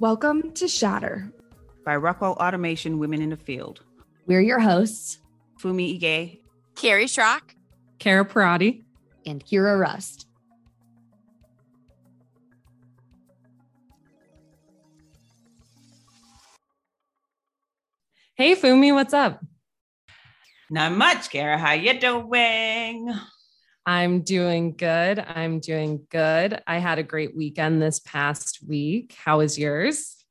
Welcome to Shatter by Rockwell Automation Women in the Field. We're your hosts, Fumi Ige, Carrie Schrock, Kara Parati, and Kira Rust. Hey Fumi, what's up? Not much, Kara. How you doing? I'm doing good. I'm doing good. I had a great weekend this past week. How was yours?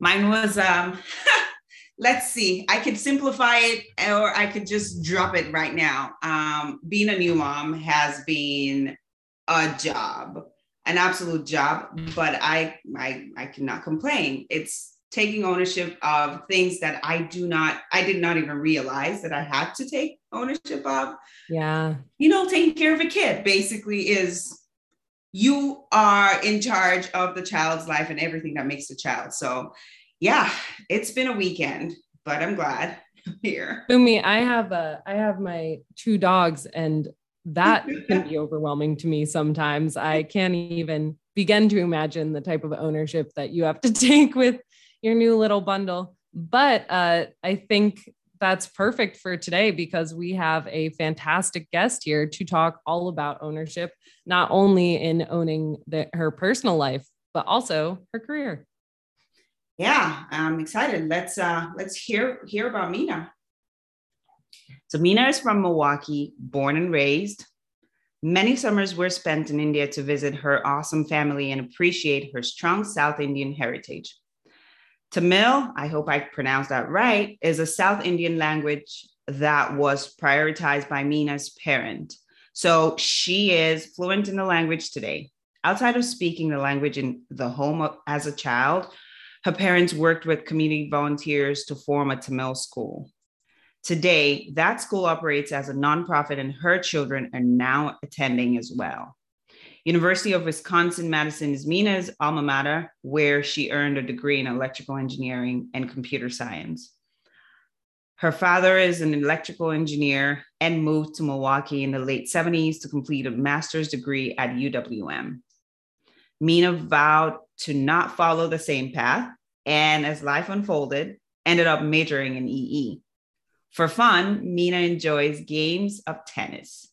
Mine was um let's see. I could simplify it or I could just drop it right now. Um being a new mom has been a job, an absolute job, but I I I cannot complain. It's taking ownership of things that I do not, I did not even realize that I had to take ownership of. Yeah. You know, taking care of a kid basically is you are in charge of the child's life and everything that makes the child. So, yeah, it's been a weekend, but I'm glad I'm here. Fumi, I have a, I have my two dogs, and that can be overwhelming to me sometimes. I can't even begin to imagine the type of ownership that you have to take with your new little bundle. But uh, I think that's perfect for today because we have a fantastic guest here to talk all about ownership, not only in owning the, her personal life, but also her career. Yeah, I'm excited. Let's uh, let's hear hear about Mina. So Mina is from Milwaukee, born and raised. Many summers were spent in India to visit her awesome family and appreciate her strong South Indian heritage. Tamil, I hope I pronounced that right, is a South Indian language that was prioritized by Mina's parent. So she is fluent in the language today. Outside of speaking the language in the home as a child, her parents worked with community volunteers to form a Tamil school. Today, that school operates as a nonprofit, and her children are now attending as well. University of Wisconsin Madison is Mina's alma mater, where she earned a degree in electrical engineering and computer science. Her father is an electrical engineer and moved to Milwaukee in the late 70s to complete a master's degree at UWM. Mina vowed to not follow the same path, and as life unfolded, ended up majoring in EE. For fun, Mina enjoys games of tennis.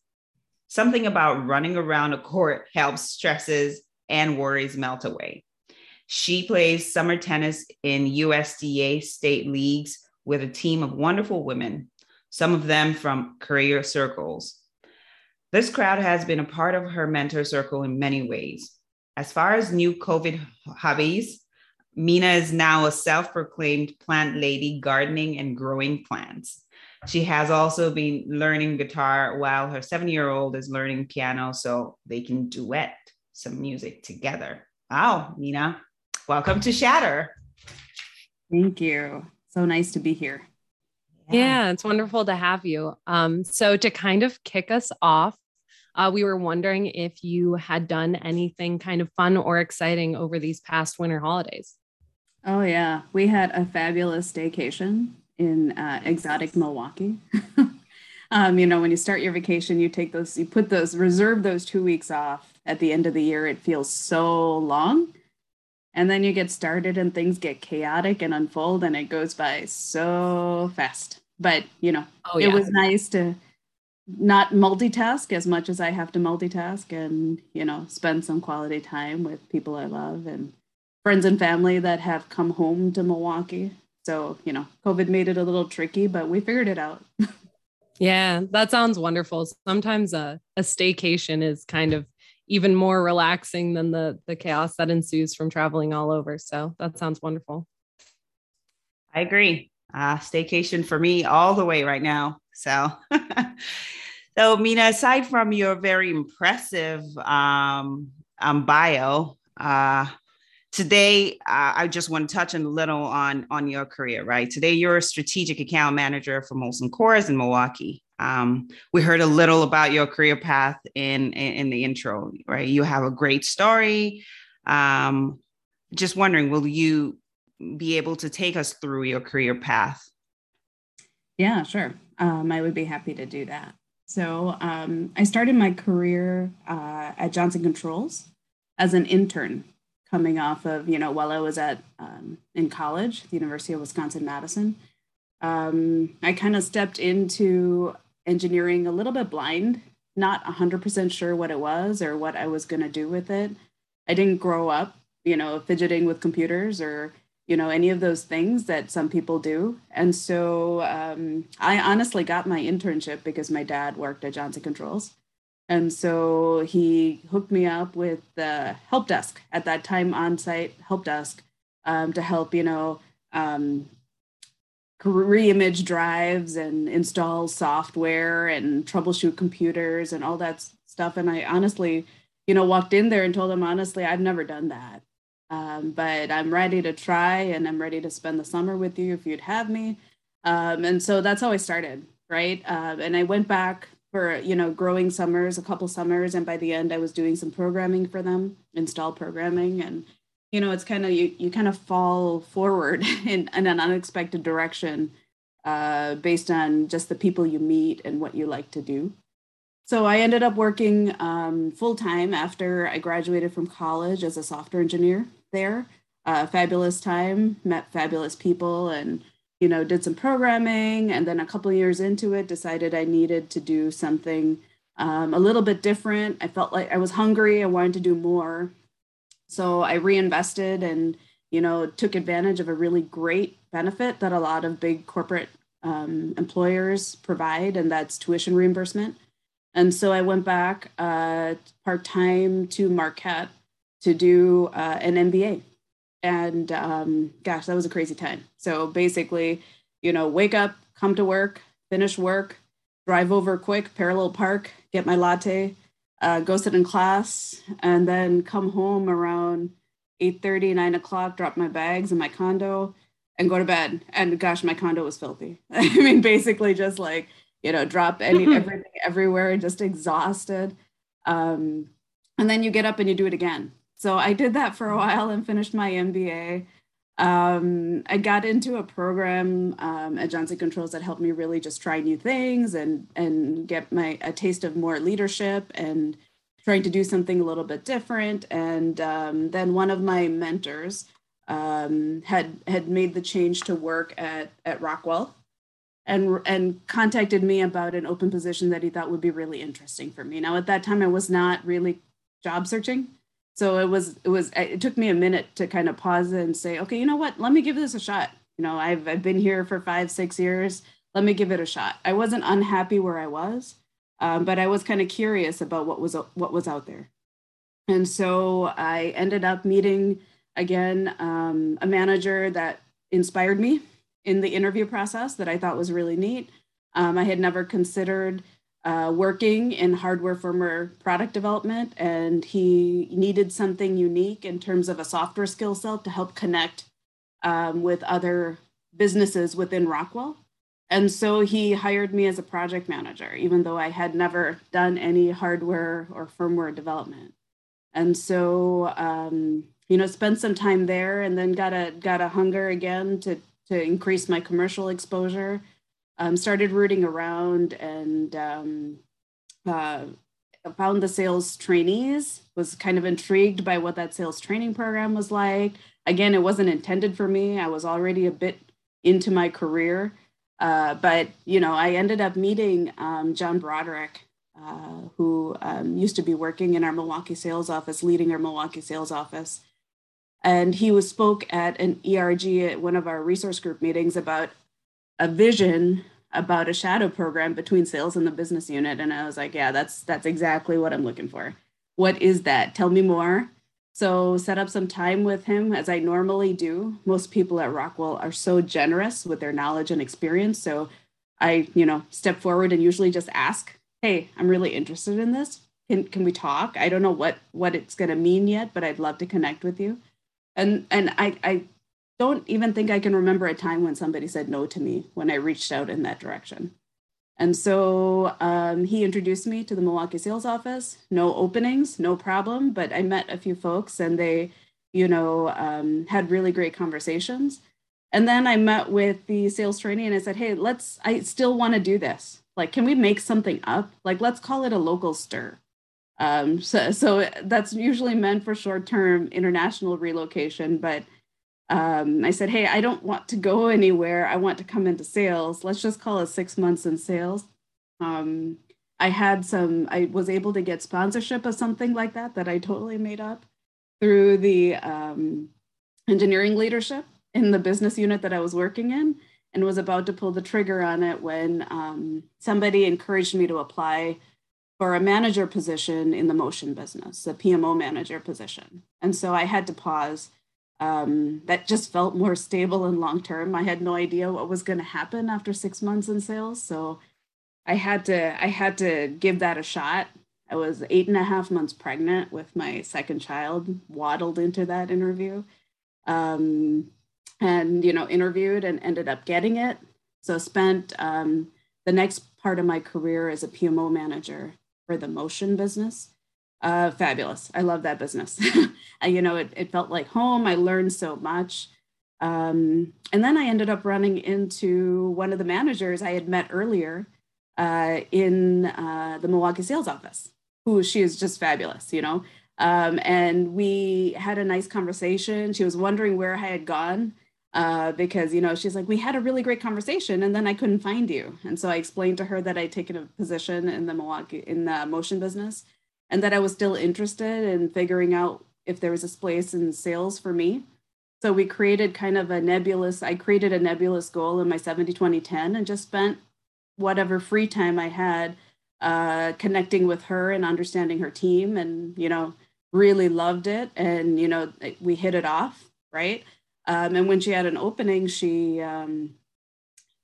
Something about running around a court helps stresses and worries melt away. She plays summer tennis in USTA state leagues with a team of wonderful women, some of them from career circles. This crowd has been a part of her mentor circle in many ways. As far as new COVID hobbies, Mina is now a self proclaimed plant lady gardening and growing plants. She has also been learning guitar while her seven year old is learning piano so they can duet some music together. Wow, Mina, welcome to Shatter. Thank you. So nice to be here. Yeah, yeah it's wonderful to have you. Um, so, to kind of kick us off, uh, we were wondering if you had done anything kind of fun or exciting over these past winter holidays. Oh, yeah. We had a fabulous staycation in uh, exotic Milwaukee. um, you know, when you start your vacation, you take those, you put those, reserve those two weeks off at the end of the year. It feels so long. And then you get started and things get chaotic and unfold and it goes by so fast. But, you know, oh, yeah. it was nice to not multitask as much as I have to multitask and, you know, spend some quality time with people I love and friends and family that have come home to Milwaukee. So, you know, COVID made it a little tricky, but we figured it out. yeah, that sounds wonderful. Sometimes a, a staycation is kind of even more relaxing than the the chaos that ensues from traveling all over. So that sounds wonderful. I agree. Uh, staycation for me all the way right now. So, so Mina, aside from your very impressive um, um, bio, uh, today uh, i just want to touch a little on on your career right? Today you're a strategic account manager for molson coors in milwaukee. Um, we heard a little about your career path in, in, in the intro right? You have a great story. Um, just wondering will you be able to take us through your career path? Yeah sure. Um, i would be happy to do that. So um, i started my career uh, at johnson controls as an intern coming off of, you know, while I was at um, in college, the University of Wisconsin Madison. Um, I kind of stepped into engineering a little bit blind, not 100% sure what it was or what I was going to do with it. I didn't grow up, you know, fidgeting with computers or, you know, any of those things that some people do. And so um, I honestly got my internship because my dad worked at Johnson Controls. And so he hooked me up with the help desk at that time on site help desk um, to help, you know, um, re-image drives and install software and troubleshoot computers and all that stuff. And I honestly, you know, walked in there and told him, honestly, I've never done that. Um, but I'm ready to try and I'm ready to spend the summer with you if you'd have me. Um, and so that's how I started, right? Uh, and I went back for you know growing summers a couple summers and by the end i was doing some programming for them install programming and you know it's kind of you, you kind of fall forward in, in an unexpected direction uh, based on just the people you meet and what you like to do. So i ended up working um, full-time after i graduated from college as a software engineer there. Uh, fabulous time met fabulous people and you know, did some programming, and then a couple years into it, decided I needed to do something um, a little bit different. I felt like I was hungry. I wanted to do more, so I reinvested and you know took advantage of a really great benefit that a lot of big corporate um, employers provide, and that's tuition reimbursement. And so I went back uh, part time to Marquette to do uh, an MBA and um, gosh, that was a crazy time. So basically, you know, wake up, come to work, finish work, drive over quick, parallel park, get my latte, uh, go sit in class, and then come home around 8 30, 9 o'clock, drop my bags in my condo and go to bed. And gosh, my condo was filthy. I mean, basically just like, you know, drop any everything everywhere, just exhausted. Um, and then you get up and you do it again so I did that for a while and finished my MBA. Um, I got into a program um, at Johnson Controls that helped me really just try new things and and get my a taste of more leadership and trying to do something a little bit different. And um, then one of my mentors um, had had made the change to work at at Rockwell, and and contacted me about an open position that he thought would be really interesting for me. Now at that time I was not really job searching so it was it was it took me a minute to kind of pause and say okay you know what? Let me give this a shot. You know i've, I've been here for five six years. Let me give it a shot. I wasn't unhappy where i was um, but i was kind of curious about what was what was out there. And so i ended up meeting again um, a manager that inspired me in the interview process that i thought was really neat. Um, i had never considered uh, working in hardware firmware product development, and he needed something unique in terms of a software skill set to help connect um, with other businesses within Rockwell. And so he hired me as a project manager, even though I had never done any hardware or firmware development. And so, um, you know, spent some time there, and then got a got a hunger again to to increase my commercial exposure um, started rooting around and um, uh, found the sales trainees was kind of intrigued by what that sales training program was like. Again it wasn't intended for me. I was already a bit into my career uh, but you know i ended up meeting um, john broderick uh, who um, used to be working in our milwaukee sales office leading our milwaukee sales office. And he was spoke at an erg at one of our resource group meetings about a vision about a shadow program between sales and the business unit and i was like yeah that's that's exactly what i'm looking for. What is that? Tell me more. So set up some time with him as i normally do. Most people at rockwell are so generous with their knowledge and experience so i you know step forward and usually just ask hey i'm really interested in this. Can, can we talk? I don't know what what it's going to mean yet but i'd love to connect with you. And and i i don't even think I can remember a time when somebody said no to me when I reached out in that direction. And so um, he introduced me to the Milwaukee sales office. No openings, no problem. But I met a few folks and they, you know, um, had really great conversations. And then I met with the sales trainee and I said, hey, let's, I still want to do this. Like, can we make something up? Like, let's call it a local stir. Um, so, so that's usually meant for short term international relocation. But um, I said, hey, I don't want to go anywhere. I want to come into sales. Let's just call it six months in sales. Um, I had some, I was able to get sponsorship of something like that that I totally made up through the um, engineering leadership in the business unit that I was working in and was about to pull the trigger on it when um, somebody encouraged me to apply for a manager position in the motion business, a PMO manager position. And so I had to pause. Um, that just felt more stable and long term. I had no idea what was going to happen after six months in sales, so I had to I had to give that a shot. I was eight and a half months pregnant with my second child. Waddled into that interview, um, and you know interviewed and ended up getting it. So spent um, the next part of my career as a PMO manager for the motion business. Uh, fabulous. I love that business. you know, it, it felt like home. I learned so much. Um, and then I ended up running into one of the managers I had met earlier uh, in uh, the Milwaukee sales office, who she is just fabulous, you know. Um, and we had a nice conversation. She was wondering where I had gone uh, because you know she's like we had a really great conversation and then i couldn't find you and so i explained to her that i'd taken a position in the milwaukee in the motion business and that i was still interested in figuring out if there was a place in sales for me. So we created kind of a nebulous i created a nebulous goal in my 70 20 10 and just spent whatever free time i had uh, connecting with her and understanding her team and you know really loved it. And you know we hit it off right? Um, and when she had an opening, she, um,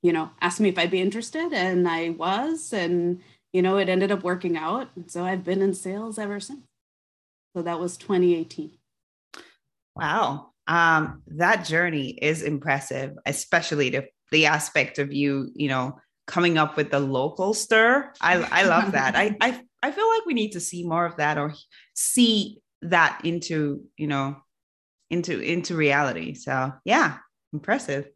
you know, asked me if I'd be interested, and I was, and you know, it ended up working out. So I've been in sales ever since. So that was 2018. Wow, um, that journey is impressive, especially the the aspect of you, you know, coming up with the local stir. I I love that. I I I feel like we need to see more of that or see that into you know into into reality. So yeah, impressive.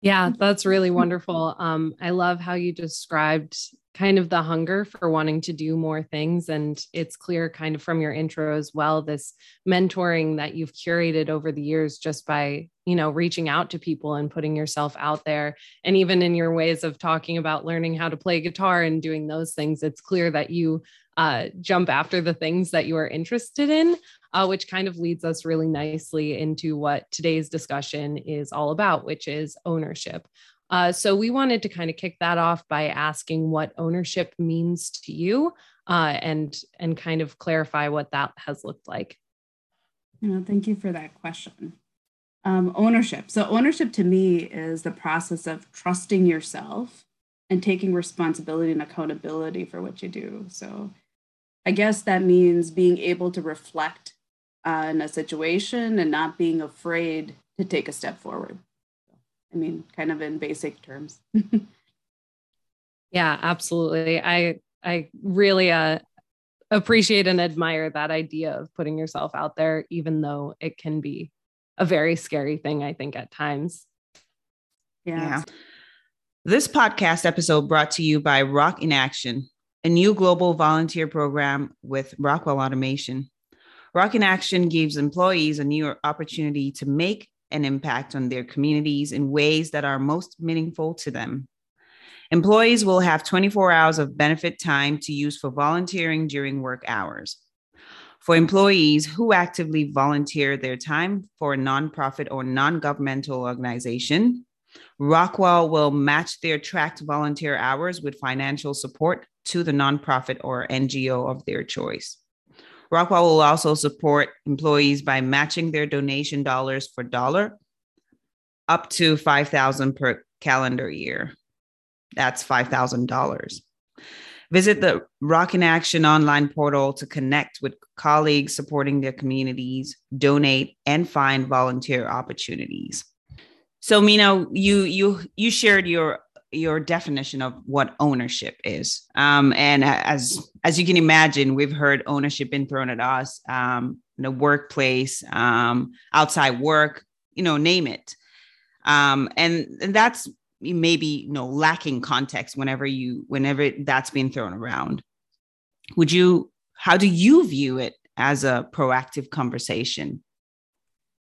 Yeah, that's really wonderful. Um, I love how you described kind of the hunger for wanting to do more things. And it's clear, kind of from your intro as well, this mentoring that you've curated over the years just by, you know, reaching out to people and putting yourself out there. And even in your ways of talking about learning how to play guitar and doing those things, it's clear that you uh, jump after the things that you are interested in, uh, which kind of leads us really nicely into what today's discussion is all about, which is ownership. Uh, so we wanted to kind of kick that off by asking what ownership means to you, uh, and and kind of clarify what that has looked like. Know, thank you for that question. Um, ownership. So ownership to me is the process of trusting yourself and taking responsibility and accountability for what you do. So I guess that means being able to reflect on a situation and not being afraid to take a step forward. I mean, kind of in basic terms. yeah, absolutely. I I really uh, appreciate and admire that idea of putting yourself out there, even though it can be a very scary thing. I think at times. Yeah. yeah. This podcast episode brought to you by Rock in Action, a new global volunteer program with Rockwell Automation. Rock in Action gives employees a new opportunity to make an impact on their communities in ways that are most meaningful to them. Employees will have 24 hours of benefit time to use for volunteering during work hours. For employees who actively volunteer their time for a nonprofit or non governmental organization, Rockwell will match their tracked volunteer hours with financial support to the nonprofit or NGO of their choice. Rockwell will also support employees by matching their donation dollars for dollar up to 5000 per calendar year. That's $5,000. Visit the Rock in Action online portal to connect with colleagues supporting their communities, donate, and find volunteer opportunities. So, Mina, you you you shared your your definition of what ownership is. Um, and as as you can imagine, we've heard ownership been thrown at us um, in the workplace, um, outside work, you know, name it. Um, and, and that's maybe you know lacking context whenever you whenever that's being thrown around. Would you how do you view it as a proactive conversation?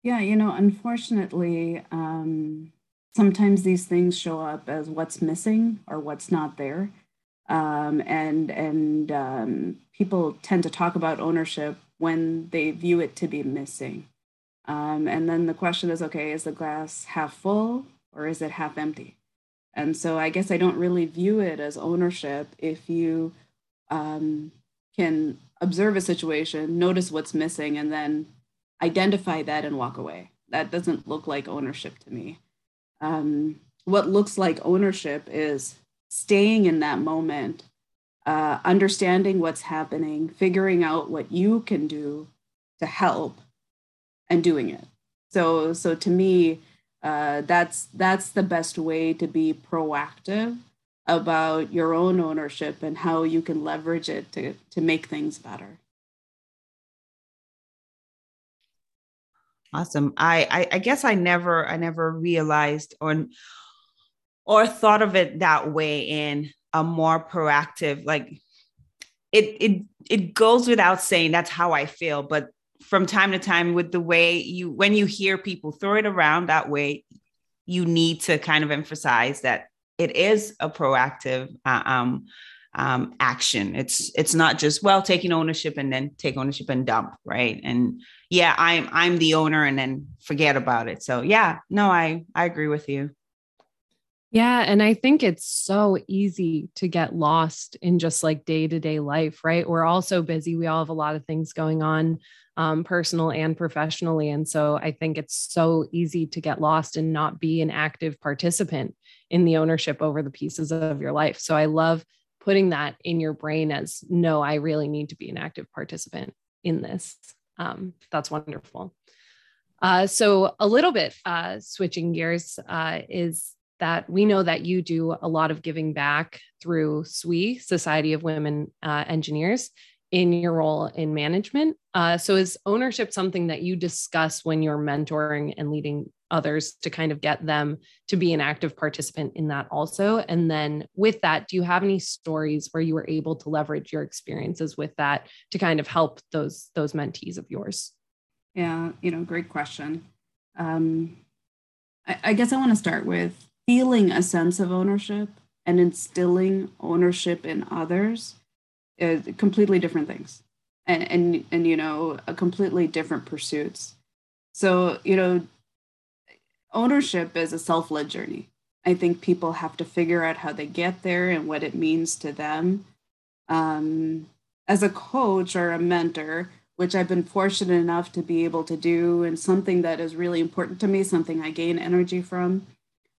Yeah, you know, unfortunately, um, sometimes these things show up as what's missing or what's not there. Um, and and um, people tend to talk about ownership when they view it to be missing. Um, and then the question is okay, is the glass half full or is it half empty? And so I guess I don't really view it as ownership if you um, can observe a situation, notice what's missing, and then identify that and walk away. That doesn't look like ownership to me. Um, what looks like ownership is staying in that moment, uh, understanding what's happening, figuring out what you can do to help, and doing it. So, so to me, uh, that's that's the best way to be proactive about your own ownership and how you can leverage it to to make things better. Awesome. I, I, I guess I never I never realized or or thought of it that way in a more proactive like it it it goes without saying that's how I feel but from time to time with the way you when you hear people throw it around that way you need to kind of emphasize that it is a proactive uh, um, um, action. It's it's not just well taking ownership and then take ownership and dump, right? And yeah, I'm I'm the owner and then forget about it. So yeah, no, I I agree with you. Yeah. And I think it's so easy to get lost in just like day to day life, right? We're all so busy. We all have a lot of things going on, um, personal and professionally. And so I think it's so easy to get lost and not be an active participant in the ownership over the pieces of your life. So I love putting that in your brain as no, I really need to be an active participant in this. Um, that's wonderful. Uh, so a little bit uh, switching gears uh, is that we know that you do a lot of giving back through SWE, Society of Women uh, Engineers, in your role in management. Uh, so, is ownership something that you discuss when you're mentoring and leading others to kind of get them to be an active participant in that also? And then, with that, do you have any stories where you were able to leverage your experiences with that to kind of help those those mentees of yours? Yeah, you know, great question. Um, I, I guess I want to start with feeling a sense of ownership and instilling ownership in others is completely different things and and and you know a completely different pursuits so you know ownership is a self-led journey. I think people have to figure out how they get there and what it means to them. Um, as a coach or a mentor which i've been fortunate enough to be able to do and something that is really important to me something i gain energy from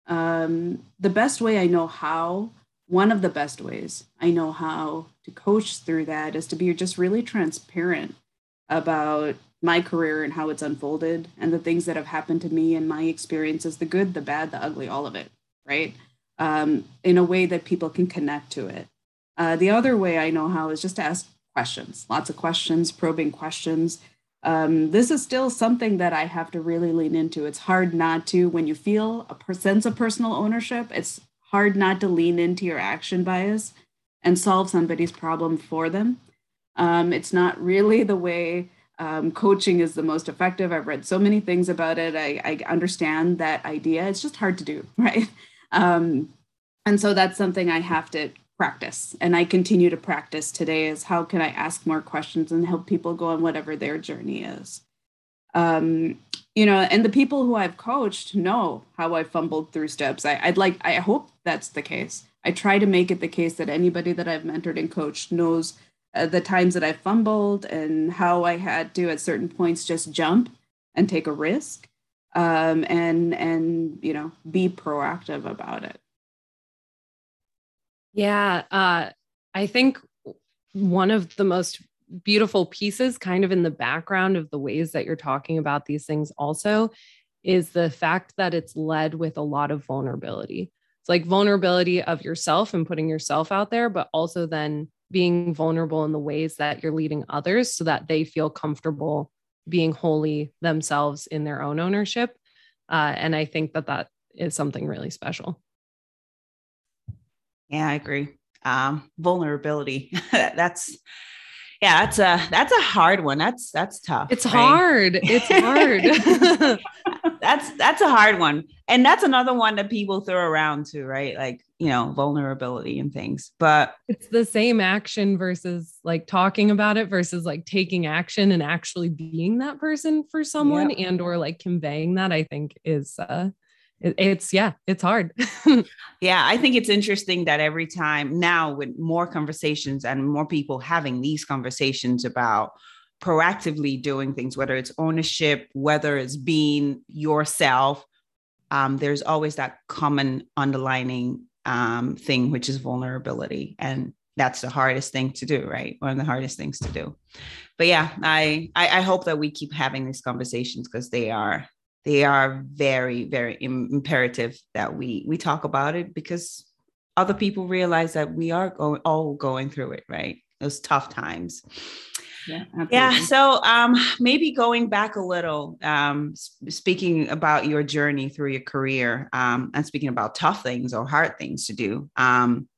um, the best way I know how, one of the best ways I know how to coach through that is to be just really transparent about my career and how it's unfolded and the things that have happened to me and my experiences the good, the bad, the ugly, all of it, right? Um, in a way that people can connect to it. Uh, the other way I know how is just to ask questions, lots of questions, probing questions um, this is still something that I have to really lean into. It's hard not to, when you feel a sense of personal ownership, it's hard not to lean into your action bias and solve somebody's problem for them. Um, it's not really the way um, coaching is the most effective. I've read so many things about it. I, I understand that idea. It's just hard to do, right? Um, and so that's something I have to practice and i continue to practice today is how can i ask more questions and help people go on whatever their journey is um, you know and the people who i've coached know how i fumbled through steps I, i'd like i hope that's the case i try to make it the case that anybody that i've mentored and coached knows uh, the times that i fumbled and how i had to at certain points just jump and take a risk um, and and you know be proactive about it yeah. Uh, I think one of the most beautiful pieces, kind of in the background of the ways that you're talking about these things, also is the fact that it's led with a lot of vulnerability. It's like vulnerability of yourself and putting yourself out there, but also then being vulnerable in the ways that you're leading others so that they feel comfortable being wholly themselves in their own ownership. Uh, and I think that that is something really special. Yeah, I agree. Um, vulnerability. that's Yeah, that's a that's a hard one. That's that's tough. It's right? hard. It's hard. that's that's a hard one. And that's another one that people throw around too, right? Like, you know, vulnerability and things. But it's the same action versus like talking about it versus like taking action and actually being that person for someone and or like conveying that I think is uh it, it's yeah, it's hard. yeah, I think it's interesting that every time now with more conversations and more people having these conversations about proactively doing things, whether it's ownership, whether it's being yourself, um, there's always that common underlining um, thing, which is vulnerability. And that's the hardest thing to do, right? One of the hardest things to do. But yeah, I I, I hope that we keep having these conversations because they are they are very very imperative that we we talk about it because other people realize that we are going all going through it, right? Those tough times. Yeah, yeah. So um, maybe going back a little, um, speaking about your journey through your career, um, and speaking about tough things or hard things to do. Um,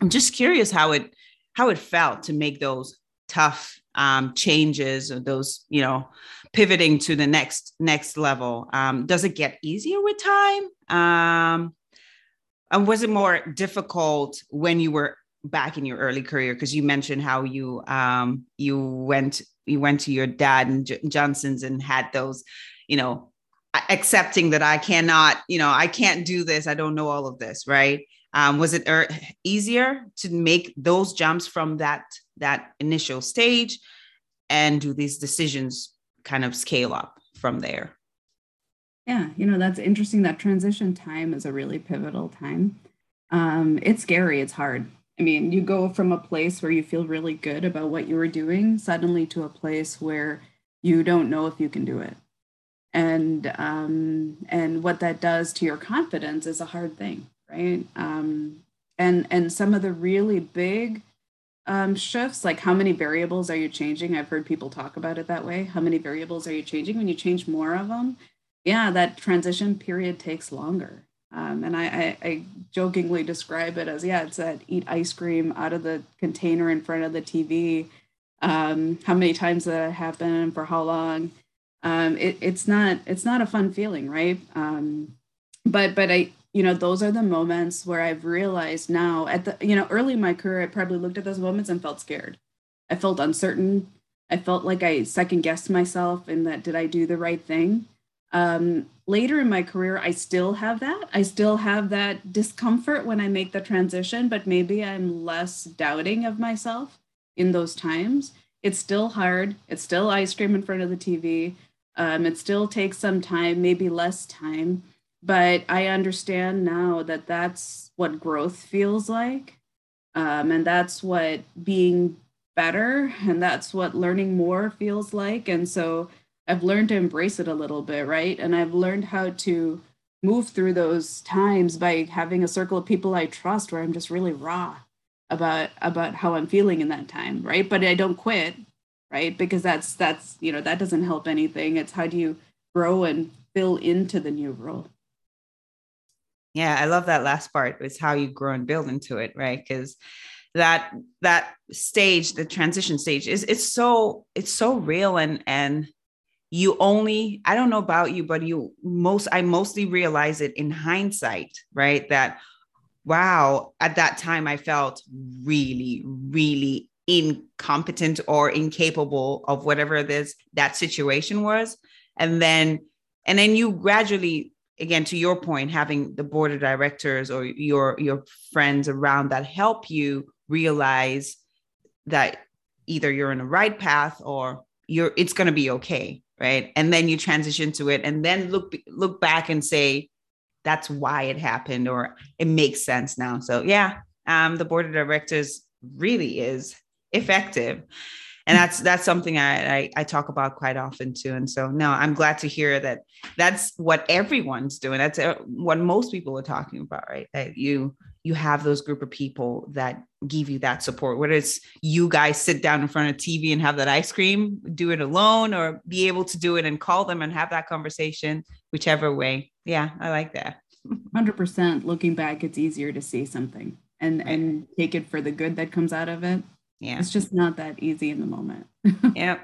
I'm just curious how it how it felt to make those tough um, changes or those, you know, pivoting to the next next level. Um, does it get easier with time? Um, and was it more difficult when you were back in your early career because you mentioned how you um you went you went to your dad and J- Johnson's and had those you know accepting that I cannot you know I can't do this I don't know all of this right? Um was it er- easier to make those jumps from that that initial stage? And do these decisions kind of scale up from there? Yeah you know that's interesting. That transition time is a really pivotal time. Um it's scary it's hard I mean, you go from a place where you feel really good about what you were doing suddenly to a place where you don't know if you can do it. And um, and what that does to your confidence is a hard thing, right? Um, and and some of the really big um, shifts, like how many variables are you changing? I've heard people talk about it that way. How many variables are you changing? When you change more of them, yeah, that transition period takes longer. Um, and I, I, I, jokingly describe it as, yeah, it's that eat ice cream out of the container in front of the TV. Um, how many times that happened and for how long? Um, it, it's not it's not a fun feeling, right? Um, but but I you know those are the moments where I've realized now at the you know early in my career I probably looked at those moments and felt scared. I felt uncertain. I felt like I second guessed myself in that did I do the right thing? Um, later in my career, I still have that. I still have that discomfort when I make the transition, but maybe I'm less doubting of myself in those times. It's still hard. It's still ice cream in front of the TV. Um, it still takes some time, maybe less time, but I understand now that that's what growth feels like. Um, and that's what being better and that's what learning more feels like. And so I've learned to embrace it a little bit, right? And I've learned how to move through those times by having a circle of people I trust where I'm just really raw about about how I'm feeling in that time, right? But I don't quit, right? Because that's that's, you know, that doesn't help anything. It's how do you grow and fill into the new role. Yeah, I love that last part. It's how you grow and build into it, right? Because that that stage, the transition stage, is it's so it's so real and and you only i don't know about you but you most i mostly realize it in hindsight right? That wow at that time i felt really really incompetent or incapable of whatever this that situation was. And then and then you gradually again to your point having the board of directors or your your friends around that help you realize that either you're in the right path or you're it's going to be okay right? And then you transition to it and then look look back and say that's why it happened or it makes sense now. So yeah um, the board of directors really is effective. And that's that's something I, I, I talk about quite often too. And so no i'm glad to hear that that's what everyone's doing. That's uh, what most people are talking about right? That you you have those group of people that give you that support whether it's you guys sit down in front of tv and have that ice cream do it alone or be able to do it and call them and have that conversation whichever way yeah i like that 100% looking back it's easier to see something and right. and take it for the good that comes out of it Yeah. It's just not that easy in the moment. yep.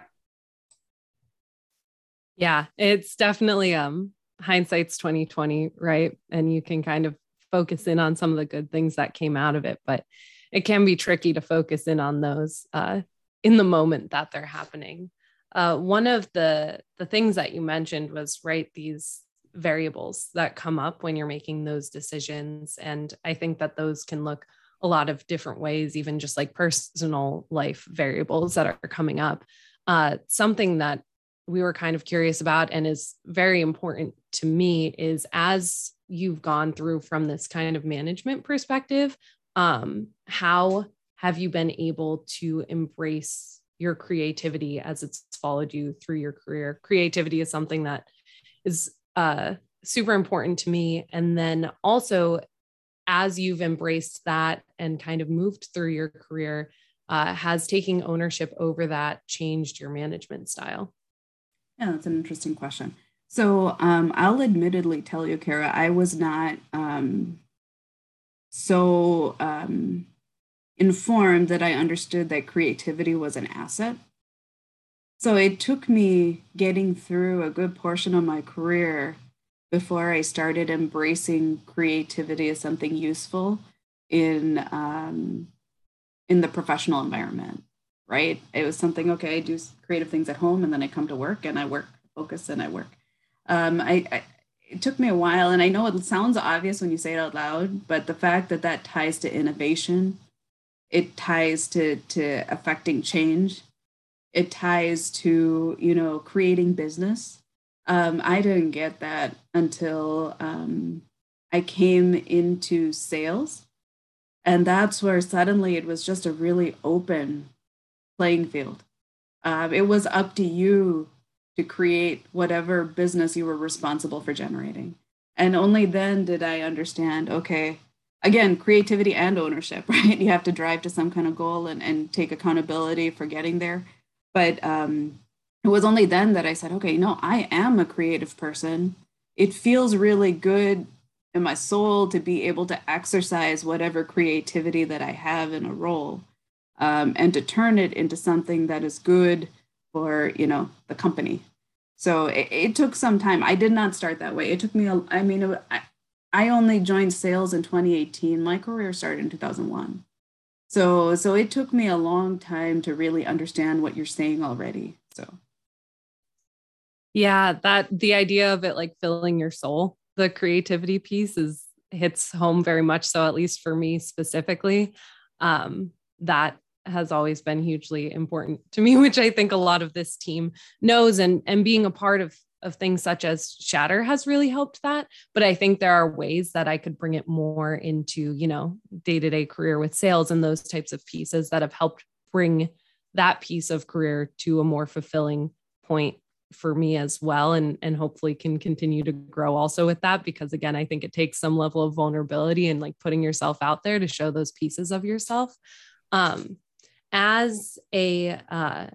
Yeah, it's definitely um hindsight's 2020, right? And you can kind of focus in on some of the good things that came out of it, but it can be tricky to focus in on those uh, in the moment that they're happening. Uh, one of the the things that you mentioned was right these variables that come up when you're making those decisions, and I think that those can look a lot of different ways, even just like personal life variables that are coming up. Uh, something that we were kind of curious about and is very important to me is as you've gone through from this kind of management perspective um, how have you been able to embrace your creativity as it's followed you through your career? Creativity is something that is uh, super important to me. And then also as you've embraced that and kind of moved through your career uh, has taking ownership over that changed your management style? Yeah, that's an interesting question. So um, I'll admittedly tell you, Kara, I was not um, so um, informed that I understood that creativity was an asset. So it took me getting through a good portion of my career before I started embracing creativity as something useful in um, in the professional environment right? It was something, okay, I do creative things at home and then I come to work and I work, focus and I work. Um, I, I, it took me a while and I know it sounds obvious when you say it out loud, but the fact that that ties to innovation, it ties to, to affecting change, it ties to, you know, creating business. Um, I didn't get that until um, I came into sales. And that's where suddenly it was just a really open playing field. Um, it was up to you to create whatever business you were responsible for generating. And only then did I understand okay, again, creativity and ownership, right? You have to drive to some kind of goal and, and take accountability for getting there. But um, it was only then that I said, okay, no, I am a creative person. It feels really good in my soul to be able to exercise whatever creativity that I have in a role um, and to turn it into something that is good for you know the company. So it, it, took some time. I did not start that way. It took me a, i mean it, I, I only joined sales in 2018 my career started in 2001 so so it took me a long time to really understand what you're saying already so. Yeah that the idea of it like filling your soul the creativity piece is hits home very much so at least for me specifically um that has always been hugely important to me, which I think a lot of this team knows. And, and being a part of, of things such as Shatter has really helped that. But I think there are ways that I could bring it more into, you know, day to day career with sales and those types of pieces that have helped bring that piece of career to a more fulfilling point for me as well and and hopefully can continue to grow also with that because again I think it takes some level of vulnerability and like putting yourself out there to show those pieces of yourself um as a uh,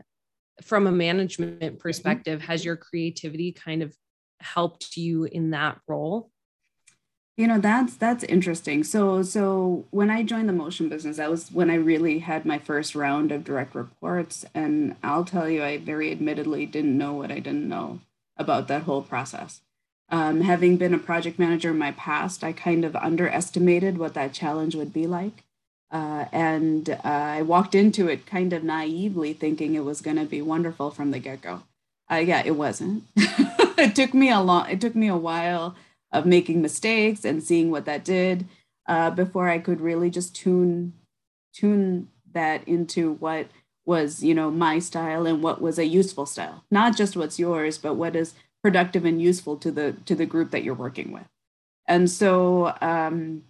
from a management mm-hmm. perspective has your creativity kind of helped you in that role? You know that's that's interesting. So so when i joined the motion business that was when i really had my first round of direct reports. And i'll tell you i very admittedly didn't know what i didn't know about that whole process. Um, having been a project manager in my past i kind of underestimated what that challenge would be like uh, and uh, I walked into it kind of naively thinking it was going to be wonderful from the get go. Uh, yeah, it wasn't. it took me a long, it took me a while of making mistakes and seeing what that did uh, before I could really just tune, tune that into what was, you know, my style and what was a useful style. Not just what's yours, but what is productive and useful to the to the group that you're working with. And so, um,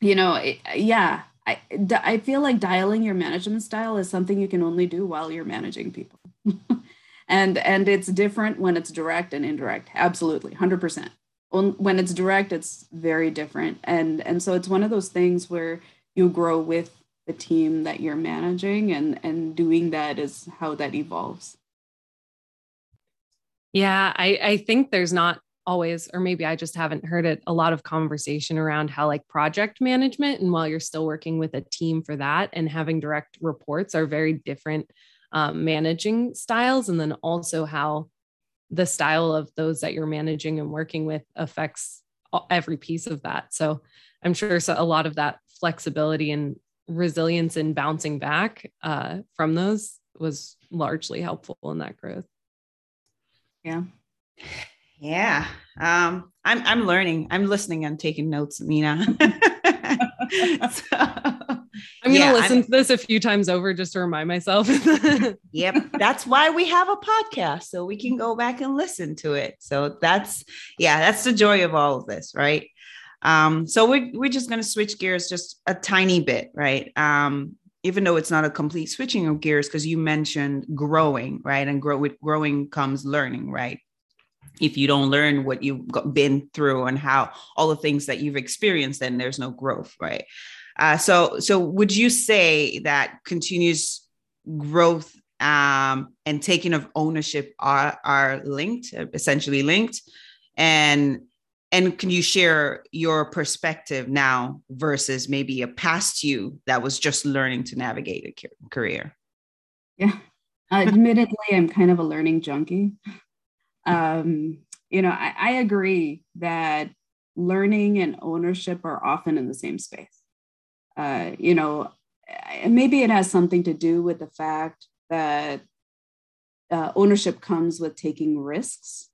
you know, it, yeah, I, I feel like dialing your management style is something you can only do while you're managing people. and and it's different when it's direct and indirect. Absolutely, 100%. When it's direct, it's very different. And and so it's one of those things where you grow with the team that you're managing and and doing that is how that evolves. Yeah, I I think there's not always, or maybe I just haven't heard it, a lot of conversation around how like project management and while you're still working with a team for that and having direct reports are very different um, managing styles. And then also how the style of those that you're managing and working with affects every piece of that. So I'm sure a lot of that flexibility and resilience in bouncing back uh, from those was largely helpful in that growth. Yeah. Yeah. Um, I'm I'm learning. I'm listening and taking notes, Mina. so, I'm gonna listen I'm, to this a few times over just to remind myself. yep. That's why we have a podcast. So we can go back and listen to it. So that's yeah, that's the joy of all of this, right? Um, so we're we're just gonna switch gears just a tiny bit, right? Um, even though it's not a complete switching of gears, because you mentioned growing, right? And grow with growing comes learning, right? If you don't learn what you've been through and how all the things that you've experienced, then there's no growth, right? Uh, so, so would you say that continuous growth um, and taking of ownership are are linked, essentially linked, and and can you share your perspective now versus maybe a past you that was just learning to navigate a career? Yeah. Admittedly i'm kind of a learning junkie um, you know I, I agree that learning and ownership are often in the same space uh, you know maybe it has something to do with the fact that uh, ownership comes with taking risks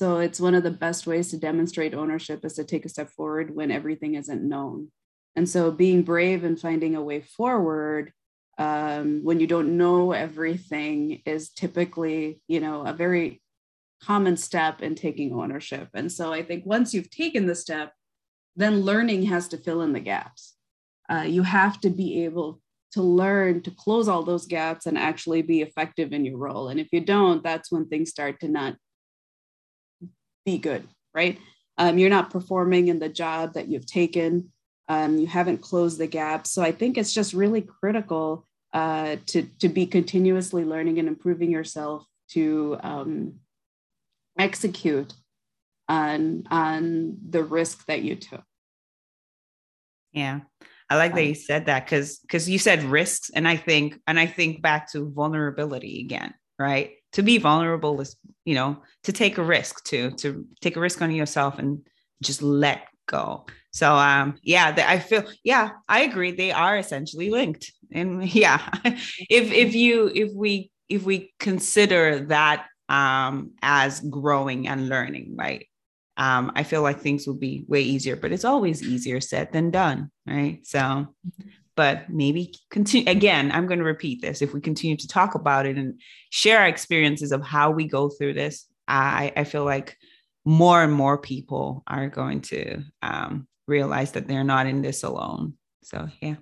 so it's one of the best ways to demonstrate ownership is to take a step forward when everything isn't known. And so being brave and finding a way forward um, when you don't know everything is typically, you know, a very common step in taking ownership. And so I think once you've taken the step, then learning has to fill in the gaps. Uh, you have to be able to learn to close all those gaps and actually be effective in your role. And if you don't, that's when things start to not be good, right? Um, you're not performing in the job that you've taken. Um, you haven't closed the gap. So I think it's just really critical uh, to, to be continuously learning and improving yourself to um, execute on, on the risk that you took. Yeah. I like that you said that because because you said risks and I think and I think back to vulnerability again, right? to be vulnerable is you know to take a risk to to take a risk on yourself and just let go so um yeah the, i feel yeah i agree they are essentially linked and yeah if if you if we if we consider that um as growing and learning right? Um i feel like things will be way easier but it's always easier said than done right? So but maybe continue again i'm going to repeat this. If we continue to talk about it and share our experiences of how we go through this i i feel like more and more people are going to um, realize that they're not in this alone. So yeah.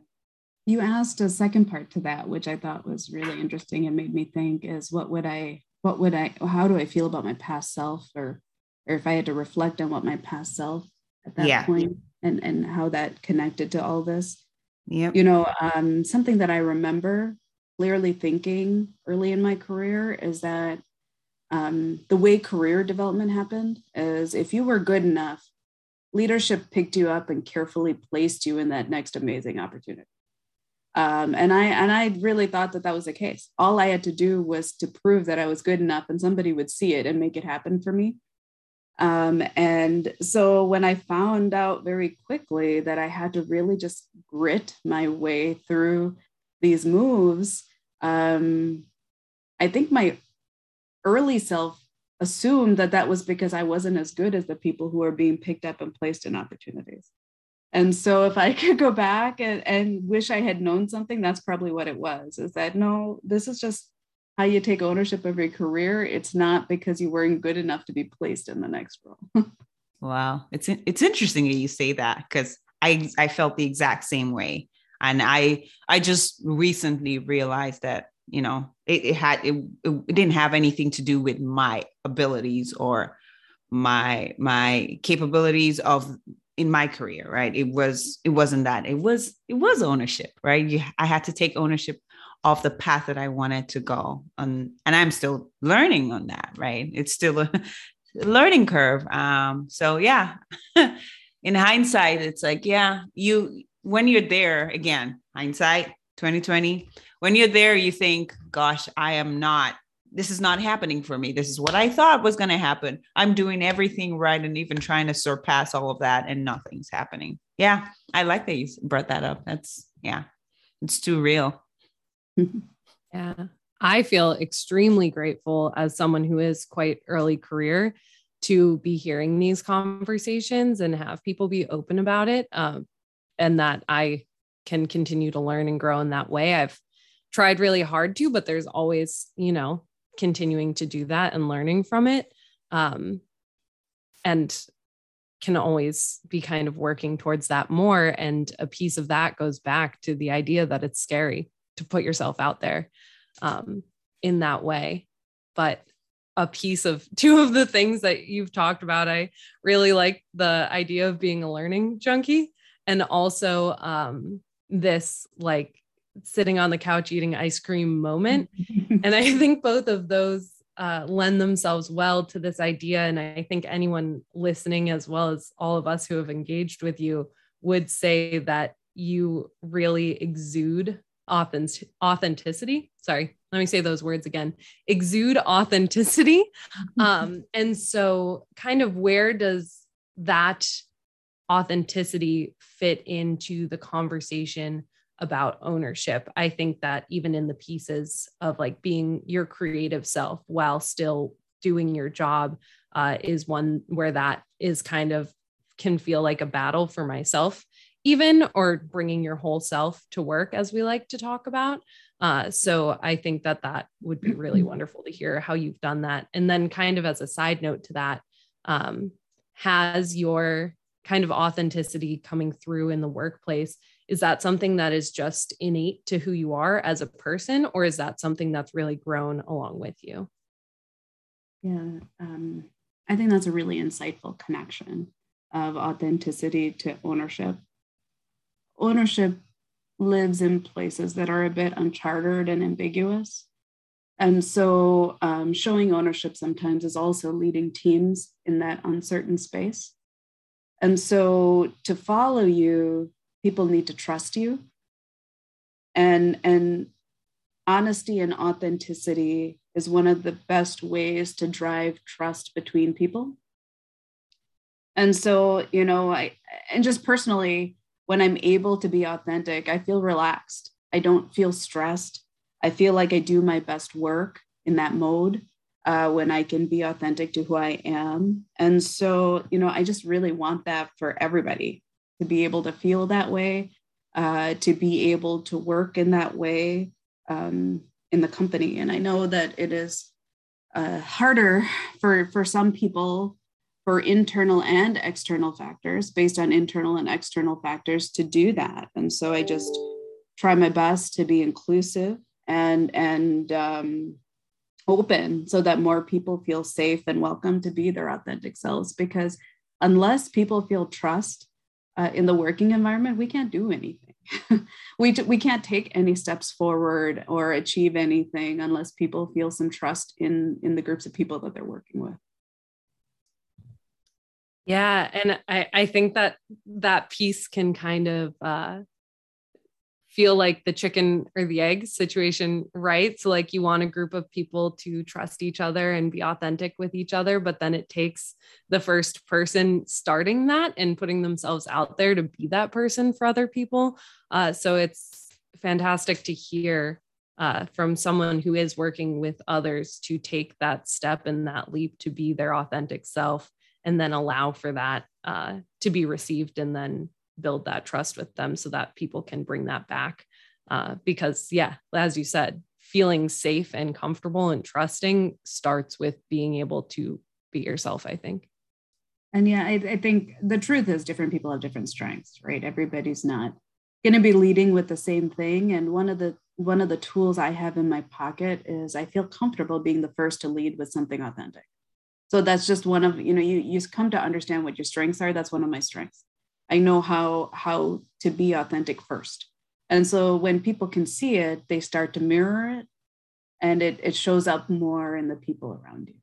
You asked a second part to that which i thought was really interesting and made me think is what would i what would i how do i feel about my past self or or if i had to reflect on what my past self at that yeah. point and and how that connected to all this Yep. You know, um, something that I remember clearly thinking early in my career is that um, the way career development happened is if you were good enough, leadership picked you up and carefully placed you in that next amazing opportunity. Um, and I and I really thought that that was the case. All I had to do was to prove that I was good enough, and somebody would see it and make it happen for me. Um, and so when I found out very quickly that I had to really just grit my way through these moves, um, I think my early self assumed that that was because I wasn't as good as the people who are being picked up and placed in opportunities. And so if I could go back and, and wish I had known something, that's probably what it was is that no, this is just how you take ownership of your career. It's not because you weren't good enough to be placed in the next role. wow, it's it's interesting that you say that because I I felt the exact same way, and I I just recently realized that you know it, it had it, it didn't have anything to do with my abilities or my my capabilities of in my career right it was it wasn't that it was it was ownership right you, i had to take ownership of the path that I wanted to go. And, and I'm still learning on that, right? It's still a, learning curve. Um, so yeah, in hindsight, it's like, yeah, you when you're there again, hindsight 2020, when you're there, you think, gosh, I am not, this is not happening for me. This is what I thought was going to happen. I'm doing everything right and even trying to surpass all of that, and nothing's happening. Yeah, I like that you brought that up. That's, yeah, it's too real. yeah. I feel extremely grateful as someone who is quite early career to be hearing these conversations and have people be open about it. Um, and that I can continue to learn and grow in that way. I've tried really hard to, but there's always, you know, continuing to do that and learning from it. Um, and can always be kind of working towards that more. And a piece of that goes back to the idea that it's scary to put yourself out there um, in that way. But a piece of two of the things that you've talked about. I really like the idea of being a learning junkie and also um, this like sitting on the couch eating ice cream moment. and I think both of those uh, lend themselves well to this idea. And I think anyone listening, as well as all of us who have engaged with you, would say that you really exude authentic- authenticity. Sorry, let me say those words again exude authenticity. Um, and so, kind of, where does that authenticity fit into the conversation about ownership? I think that even in the pieces of like being your creative self while still doing your job uh, is one where that is kind of can feel like a battle for myself even or bringing your whole self to work as we like to talk about uh, so i think that that would be really wonderful to hear how you've done that and then kind of as a side note to that um, has your kind of authenticity coming through in the workplace is that something that is just innate to who you are as a person or is that something that's really grown along with you yeah um, i think that's a really insightful connection of authenticity to ownership ownership lives in places that are a bit uncharted and ambiguous. And so um, showing ownership sometimes is also leading teams in that uncertain space. And so to follow you, people need to trust you. And, and honesty and authenticity is one of the best ways to drive trust between people. And so, you know, I, and just personally, when I'm able to be authentic, I feel relaxed. I don't feel stressed. I feel like I do my best work in that mode uh, when I can be authentic to who I am. And so, you know, I just really want that for everybody to be able to feel that way, uh, to be able to work in that way um, in the company. And I know that it is uh, harder for for some people for internal and external factors based on internal and external factors to do that and so i just try my best to be inclusive and and um, open so that more people feel safe and welcome to be their authentic selves because unless people feel trust uh, in the working environment we can't do anything we, we can't take any steps forward or achieve anything unless people feel some trust in in the groups of people that they're working with yeah. And I, I think that that piece can kind of uh, feel like the chicken or the egg situation, right? So, like, you want a group of people to trust each other and be authentic with each other, but then it takes the first person starting that and putting themselves out there to be that person for other people. Uh, so, it's fantastic to hear uh, from someone who is working with others to take that step and that leap to be their authentic self and then allow for that uh, to be received and then build that trust with them so that people can bring that back. Uh, because, yeah, as you said, feeling safe and comfortable and trusting starts with being able to be yourself, I think. And yeah, I, I think the truth is different people have different strengths, right? Everybody's not going to be leading with the same thing. And one of the one of the tools I have in my pocket is I feel comfortable being the first to lead with something authentic so that's just one of you know you you come to understand what your strengths are that's one of my strengths i know how how to be authentic first and so when people can see it they start to mirror it and it, it shows up more in the people around you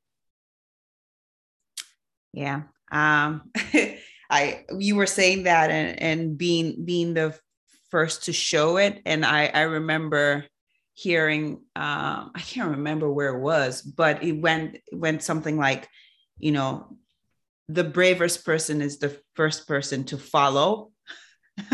Yeah. Um, I you were saying that and, and being being the first to show it. And I, I remember hearing um, I can't remember where it was, but it went went something like, you know, the bravest person is the first person to follow.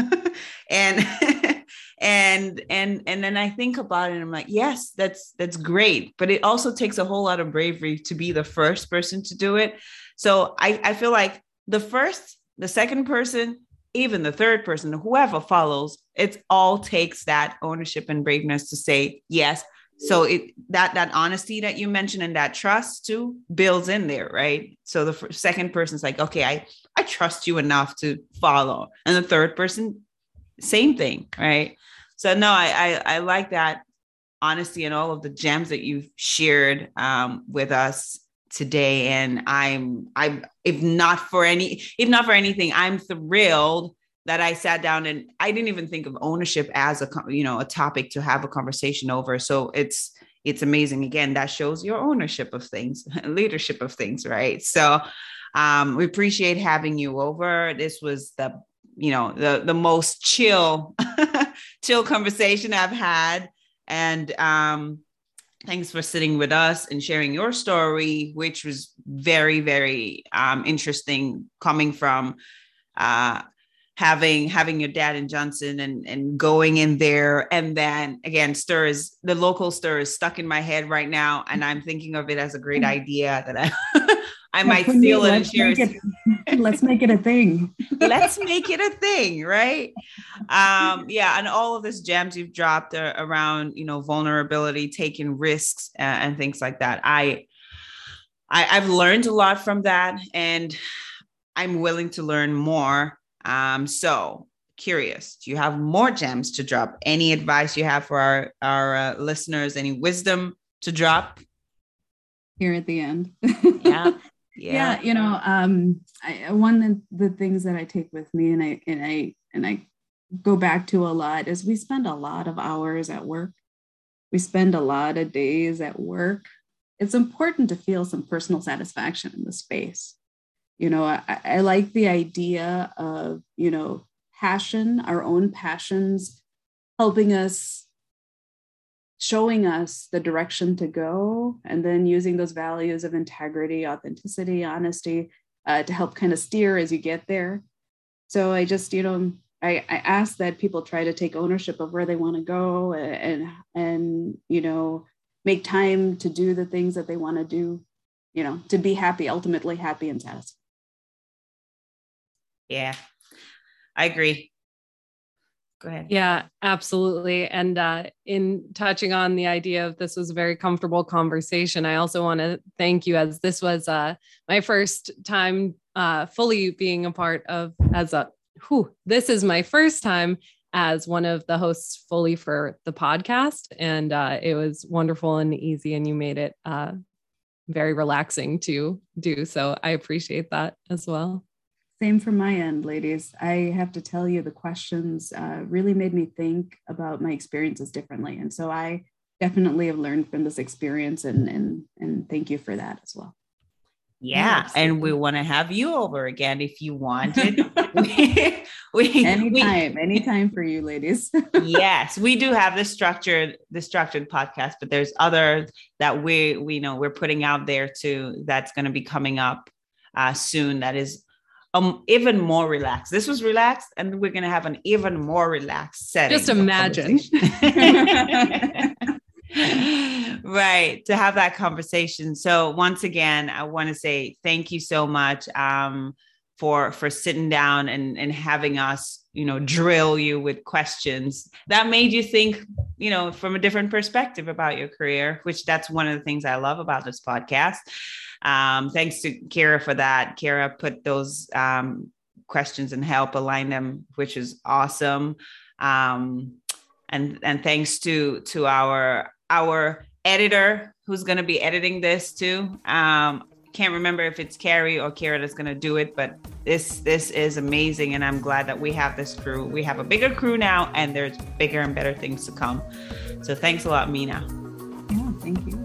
and and and and then I think about it and I'm like, yes, that's that's great. But it also takes a whole lot of bravery to be the first person to do it. So I, I feel like the first, the second person, even the third person, whoever follows, it all takes that ownership and braveness to say yes. So it that that honesty that you mentioned and that trust too builds in there, right? So the first, second person's like, okay, I I trust you enough to follow, and the third person, same thing, right? So no, I I, I like that honesty and all of the gems that you've shared um, with us today and i'm i'm if not for any if not for anything i'm thrilled that i sat down and i didn't even think of ownership as a you know a topic to have a conversation over. So it's it's amazing. Again that shows your ownership of things leadership of things right? So um we appreciate having you over. This was the you know the the most chill chill conversation i've had. And um thanks for sitting with us and sharing your story, which was very, very um, interesting coming from uh, having having your dad in Johnson and and going in there. And then again, stir is the local stir is stuck in my head right now. And I'm thinking of it as a great mm-hmm. idea that I I might steal it and share it. Let's make it a thing. Let's make it a thing, right? Um, yeah, and all of this gems you've dropped uh, around, you know, vulnerability, taking risks, uh, and things like that. I, I, I've learned a lot from that, and I'm willing to learn more. Um, so curious, do you have more gems to drop? Any advice you have for our our uh, listeners? Any wisdom to drop? Here at the end. yeah yeah. yeah you know um I, one of the things that i take with me and i and i and i go back to a lot is we spend a lot of hours at work we spend a lot of days at work it's important to feel some personal satisfaction in the space you know I, I like the idea of you know passion our own passions helping us showing us the direction to go and then using those values of integrity authenticity honesty uh, to help kind of steer as you get there. So i just you know I, I ask that people try to take ownership of where they want to go and and you know make time to do the things that they want to do you know to be happy ultimately happy and satisfied yeah i agree go ahead. Yeah, absolutely. And uh, in touching on the idea of this was a very comfortable conversation, I also want to thank you as this was uh, my first time uh, fully being a part of as a whew, this is my first time as one of the hosts fully for the podcast. And uh, it was wonderful and easy, and you made it uh, very relaxing to do. So I appreciate that as well. Same from my end, ladies. I have to tell you, the questions uh, really made me think about my experiences differently. And so I definitely have learned from this experience and, and, and thank you for that as well. Yeah, and we want to have you over again if you wanted. we, we, anytime, we, anytime for you, ladies. yes, we do have the structured, the structured podcast, but there's other that we we know we're putting out there too. That's going to be coming up uh, soon. That is um even more relaxed. This was relaxed, and we're gonna have an even more relaxed setting. Just imagine. right to have that conversation. So once again, I want to say thank you so much um, for for sitting down and and having us, you know, drill you with questions that made you think, you know, from a different perspective about your career. Which that's one of the things I love about this podcast. Um, thanks to Kara for that. Kara put those um, questions and help align them, which is awesome. Um, and and thanks to to our our editor who's going to be editing this too. Um, can't remember if it's Carrie or Kara that's going to do it, but this this is amazing, and I'm glad that we have this crew. We have a bigger crew now, and there's bigger and better things to come. So thanks a lot, Mina. Yeah, thank you.